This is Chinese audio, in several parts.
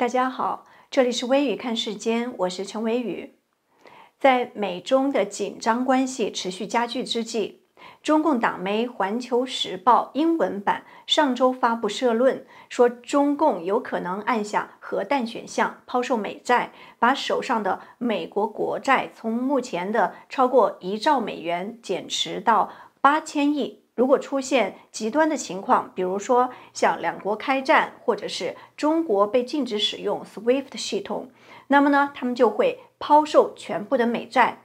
大家好，这里是微雨看世间，我是陈微雨。在美中的紧张关系持续加剧之际，中共党媒《环球时报》英文版上周发布社论，说中共有可能按下核弹选项，抛售美债，把手上的美国国债从目前的超过一兆美元减持到八千亿。如果出现极端的情况，比如说像两国开战，或者是中国被禁止使用 SWIFT 系统，那么呢，他们就会抛售全部的美债。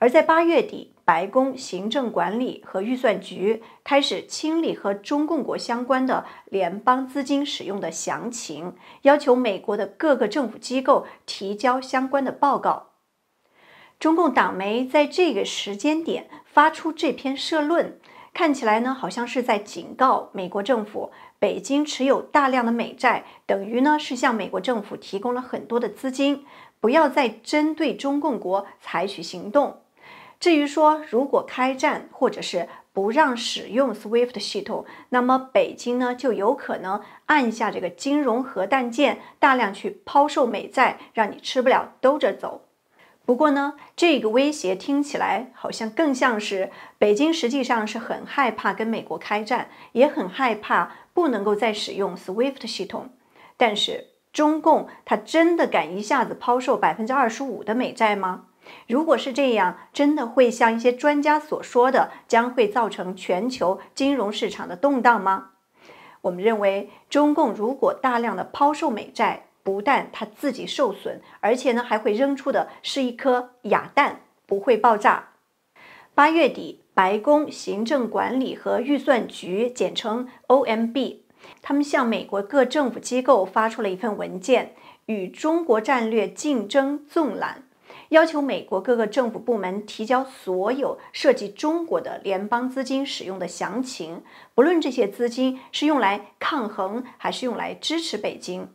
而在八月底，白宫行政管理和预算局开始清理和中共国相关的联邦资金使用的详情，要求美国的各个政府机构提交相关的报告。中共党媒在这个时间点发出这篇社论。看起来呢，好像是在警告美国政府，北京持有大量的美债，等于呢是向美国政府提供了很多的资金，不要再针对中共国采取行动。至于说如果开战或者是不让使用 SWIFT 系统，那么北京呢就有可能按下这个金融核弹键，大量去抛售美债，让你吃不了兜着走。不过呢，这个威胁听起来好像更像是北京实际上是很害怕跟美国开战，也很害怕不能够再使用 SWIFT 系统。但是中共他真的敢一下子抛售百分之二十五的美债吗？如果是这样，真的会像一些专家所说的，将会造成全球金融市场的动荡吗？我们认为，中共如果大量的抛售美债，不但他自己受损，而且呢还会扔出的是一颗哑弹，不会爆炸。八月底，白宫行政管理和预算局（简称 OMB） 他们向美国各政府机构发出了一份文件，与中国战略竞争纵览，要求美国各个政府部门提交所有涉及中国的联邦资金使用的详情，不论这些资金是用来抗衡还是用来支持北京。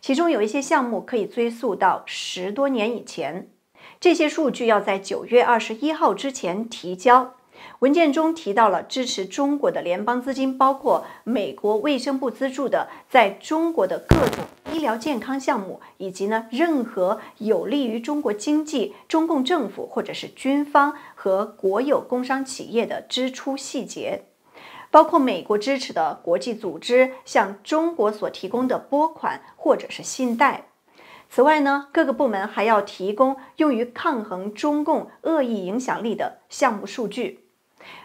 其中有一些项目可以追溯到十多年以前，这些数据要在九月二十一号之前提交。文件中提到了支持中国的联邦资金，包括美国卫生部资助的在中国的各种医疗健康项目，以及呢任何有利于中国经济、中共政府或者是军方和国有工商企业的支出细节。包括美国支持的国际组织向中国所提供的拨款或者是信贷。此外呢，各个部门还要提供用于抗衡中共恶意影响力的项目数据。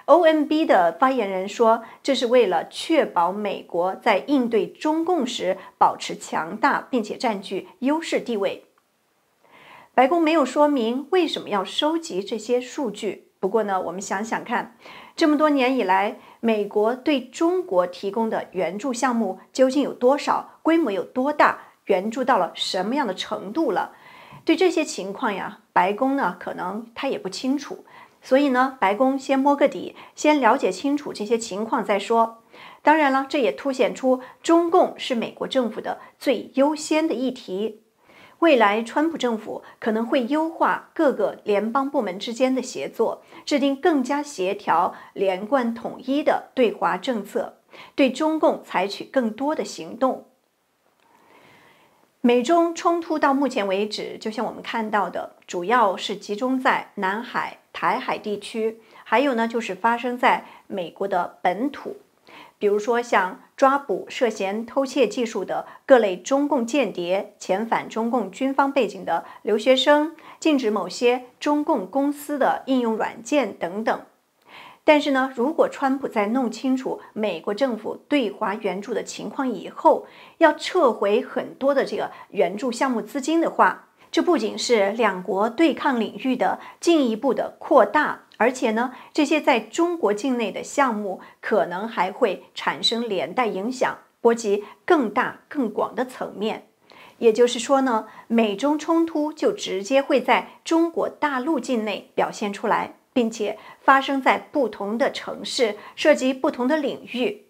OMB 的发言人说，这是为了确保美国在应对中共时保持强大并且占据优势地位。白宫没有说明为什么要收集这些数据。不过呢，我们想想看，这么多年以来，美国对中国提供的援助项目究竟有多少？规模有多大？援助到了什么样的程度了？对这些情况呀，白宫呢可能他也不清楚。所以呢，白宫先摸个底，先了解清楚这些情况再说。当然了，这也凸显出中共是美国政府的最优先的议题。未来，川普政府可能会优化各个联邦部门之间的协作，制定更加协调、连贯、统一的对华政策，对中共采取更多的行动。美中冲突到目前为止，就像我们看到的，主要是集中在南海、台海地区，还有呢，就是发生在美国的本土。比如说，像抓捕涉嫌偷窃技术的各类中共间谍、遣返中共军方背景的留学生、禁止某些中共公司的应用软件等等。但是呢，如果川普在弄清楚美国政府对华援助的情况以后，要撤回很多的这个援助项目资金的话，这不仅是两国对抗领域的进一步的扩大。而且呢，这些在中国境内的项目可能还会产生连带影响，波及更大、更广的层面。也就是说呢，美中冲突就直接会在中国大陆境内表现出来，并且发生在不同的城市，涉及不同的领域，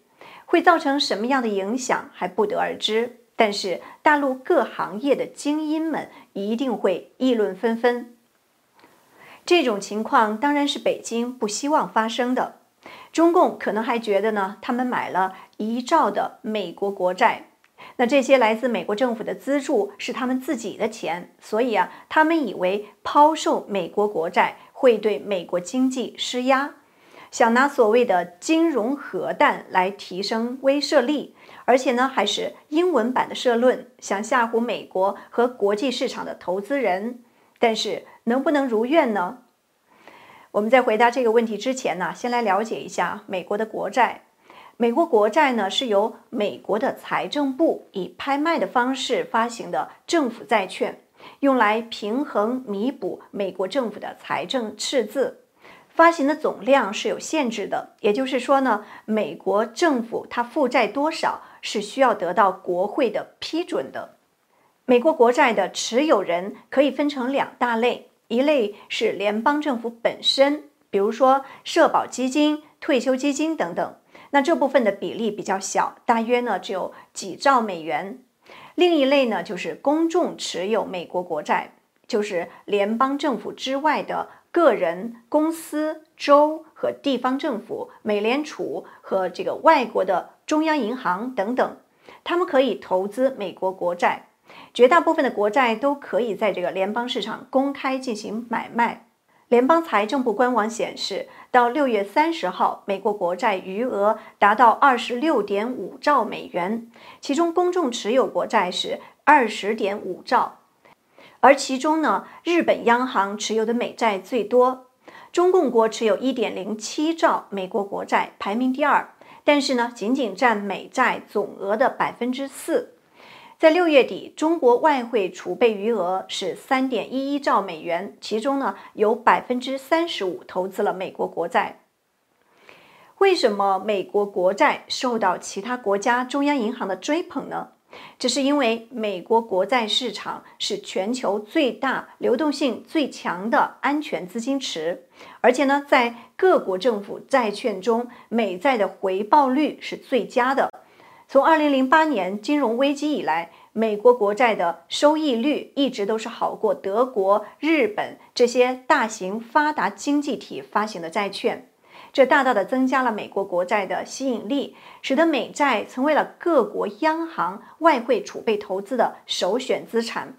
会造成什么样的影响还不得而知。但是，大陆各行业的精英们一定会议论纷纷。这种情况当然是北京不希望发生的。中共可能还觉得呢，他们买了一兆的美国国债，那这些来自美国政府的资助是他们自己的钱，所以啊，他们以为抛售美国国债会对美国经济施压，想拿所谓的金融核弹来提升威慑力，而且呢，还是英文版的社论，想吓唬美国和国际市场的投资人。但是能不能如愿呢？我们在回答这个问题之前呢，先来了解一下美国的国债。美国国债呢是由美国的财政部以拍卖的方式发行的政府债券，用来平衡弥补美国政府的财政赤字。发行的总量是有限制的，也就是说呢，美国政府它负债多少是需要得到国会的批准的。美国国债的持有人可以分成两大类，一类是联邦政府本身，比如说社保基金、退休基金等等。那这部分的比例比较小，大约呢只有几兆美元。另一类呢就是公众持有美国国债，就是联邦政府之外的个人、公司、州和地方政府、美联储和这个外国的中央银行等等，他们可以投资美国国债。绝大部分的国债都可以在这个联邦市场公开进行买卖。联邦财政部官网显示，到六月三十号，美国国债余额达到二十六点五兆美元，其中公众持有国债是二十点五兆，而其中呢，日本央行持有的美债最多，中共国持有一点零七兆美国国债，排名第二，但是呢，仅仅占美债总额的百分之四。在六月底，中国外汇储备余额是三点一一兆美元，其中呢有百分之三十五投资了美国国债。为什么美国国债受到其他国家中央银行的追捧呢？这是因为美国国债市场是全球最大、流动性最强的安全资金池，而且呢，在各国政府债券中，美债的回报率是最佳的。从二零零八年金融危机以来，美国国债的收益率一直都是好过德国、日本这些大型发达经济体发行的债券，这大大的增加了美国国债的吸引力，使得美债成为了各国央行外汇储备投资的首选资产。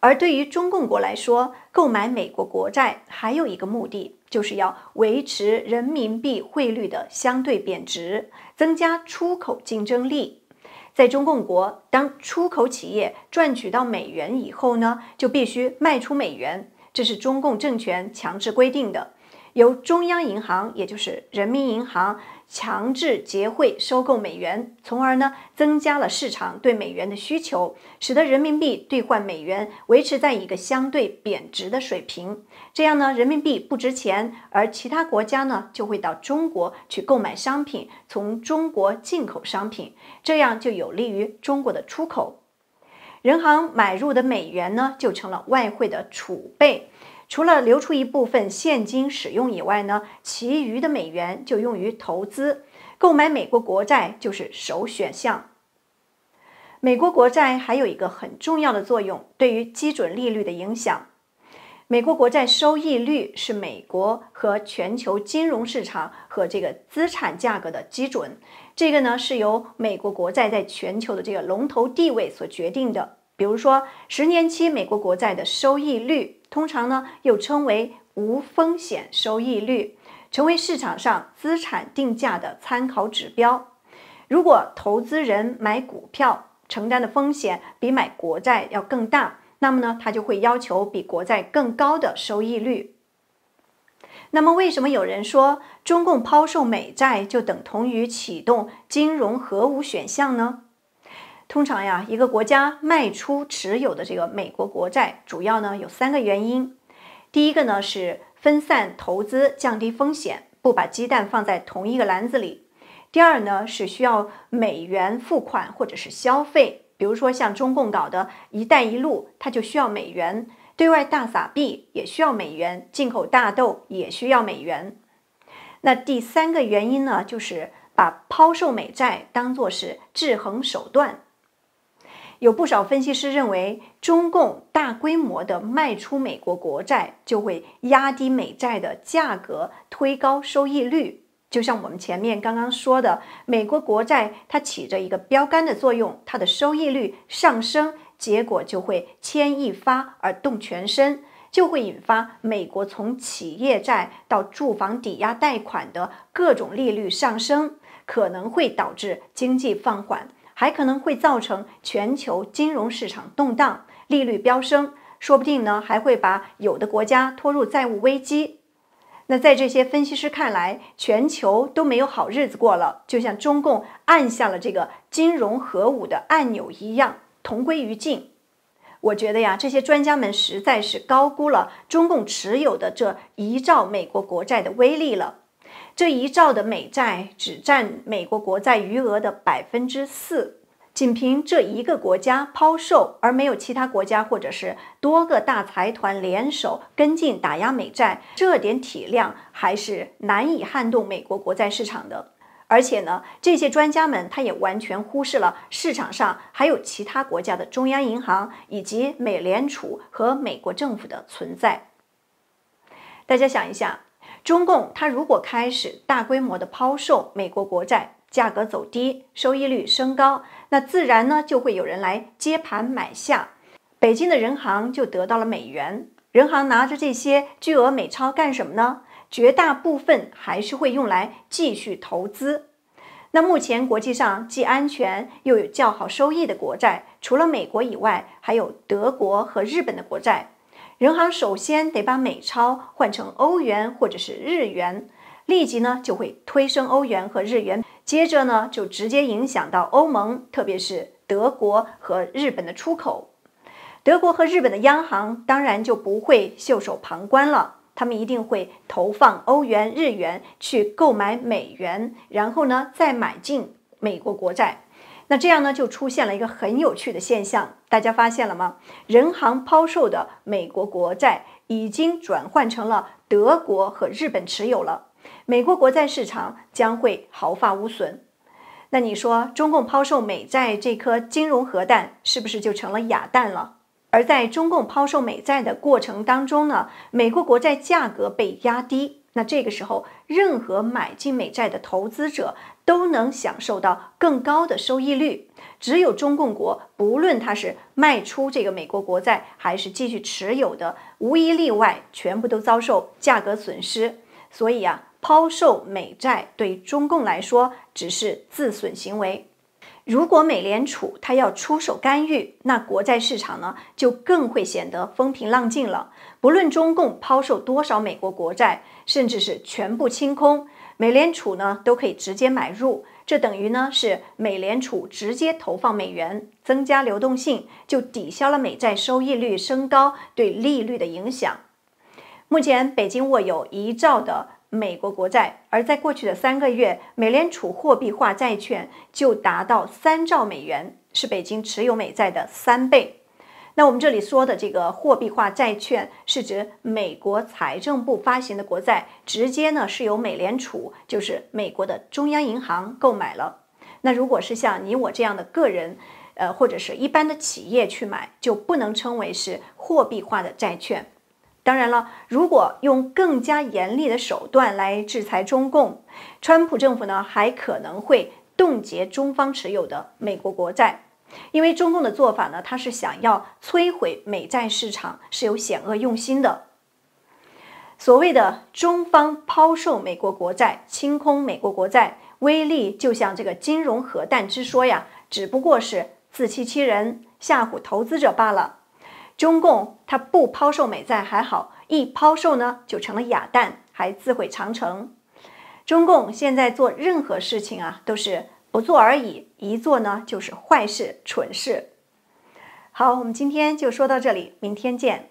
而对于中共国来说，购买美国国债还有一个目的。就是要维持人民币汇率的相对贬值，增加出口竞争力。在中共国，当出口企业赚取到美元以后呢，就必须卖出美元，这是中共政权强制规定的。由中央银行，也就是人民银行。强制结汇收购美元，从而呢增加了市场对美元的需求，使得人民币兑换美元维持在一个相对贬值的水平。这样呢，人民币不值钱，而其他国家呢就会到中国去购买商品，从中国进口商品，这样就有利于中国的出口。人行买入的美元呢，就成了外汇的储备。除了留出一部分现金使用以外呢，其余的美元就用于投资，购买美国国债就是首选项。美国国债还有一个很重要的作用，对于基准利率的影响。美国国债收益率是美国和全球金融市场和这个资产价格的基准，这个呢是由美国国债在全球的这个龙头地位所决定的。比如说，十年期美国国债的收益率。通常呢，又称为无风险收益率，成为市场上资产定价的参考指标。如果投资人买股票承担的风险比买国债要更大，那么呢，他就会要求比国债更高的收益率。那么，为什么有人说中共抛售美债就等同于启动金融核武选项呢？通常呀，一个国家卖出持有的这个美国国债，主要呢有三个原因。第一个呢是分散投资，降低风险，不把鸡蛋放在同一个篮子里。第二呢是需要美元付款或者是消费，比如说像中共搞的一带一路，它就需要美元，对外大撒币也需要美元，进口大豆也需要美元。那第三个原因呢，就是把抛售美债当作是制衡手段。有不少分析师认为，中共大规模的卖出美国国债，就会压低美债的价格，推高收益率。就像我们前面刚刚说的，美国国债它起着一个标杆的作用，它的收益率上升，结果就会牵一发而动全身，就会引发美国从企业债到住房抵押贷款的各种利率上升，可能会导致经济放缓，还可能会造成全球金融市场动荡，利率飙升，说不定呢还会把有的国家拖入债务危机。那在这些分析师看来，全球都没有好日子过了，就像中共按下了这个金融核武的按钮一样，同归于尽。我觉得呀，这些专家们实在是高估了中共持有的这一兆美国国债的威力了。这一兆的美债只占美国国债余额的百分之四。仅凭这一个国家抛售，而没有其他国家或者是多个大财团联手跟进打压美债，这点体量还是难以撼动美国国债市场的。而且呢，这些专家们他也完全忽视了市场上还有其他国家的中央银行以及美联储和美国政府的存在。大家想一下，中共它如果开始大规模的抛售美国国债，价格走低，收益率升高，那自然呢就会有人来接盘买下，北京的人行就得到了美元。人行拿着这些巨额美钞干什么呢？绝大部分还是会用来继续投资。那目前国际上既安全又有较好收益的国债，除了美国以外，还有德国和日本的国债。人行首先得把美钞换成欧元或者是日元，立即呢就会推升欧元和日元。接着呢，就直接影响到欧盟，特别是德国和日本的出口。德国和日本的央行当然就不会袖手旁观了，他们一定会投放欧元、日元去购买美元，然后呢再买进美国国债。那这样呢，就出现了一个很有趣的现象，大家发现了吗？人行抛售的美国国债已经转换成了德国和日本持有了。美国国债市场将会毫发无损，那你说中共抛售美债这颗金融核弹是不是就成了哑弹了？而在中共抛售美债的过程当中呢，美国国债价格被压低，那这个时候任何买进美债的投资者都能享受到更高的收益率，只有中共国不论它是卖出这个美国国债还是继续持有的，无一例外全部都遭受价格损失。所以啊。抛售美债对中共来说只是自损行为。如果美联储它要出手干预，那国债市场呢就更会显得风平浪静了。不论中共抛售多少美国国债，甚至是全部清空，美联储呢都可以直接买入。这等于呢是美联储直接投放美元，增加流动性，就抵消了美债收益率升高对利率的影响。目前北京握有一兆的。美国国债，而在过去的三个月，美联储货币化债券就达到三兆美元，是北京持有美债的三倍。那我们这里说的这个货币化债券，是指美国财政部发行的国债，直接呢是由美联储，就是美国的中央银行购买了。那如果是像你我这样的个人，呃，或者是一般的企业去买，就不能称为是货币化的债券。当然了，如果用更加严厉的手段来制裁中共，川普政府呢还可能会冻结中方持有的美国国债，因为中共的做法呢，他是想要摧毁美债市场，是有险恶用心的。所谓的中方抛售美国国债、清空美国国债，威力就像这个金融核弹之说呀，只不过是自欺欺人、吓唬投资者罢了。中共他不抛售美债还好，一抛售呢就成了哑弹，还自毁长城。中共现在做任何事情啊，都是不做而已一做呢就是坏事蠢事。好我们今天就说到这里明天见。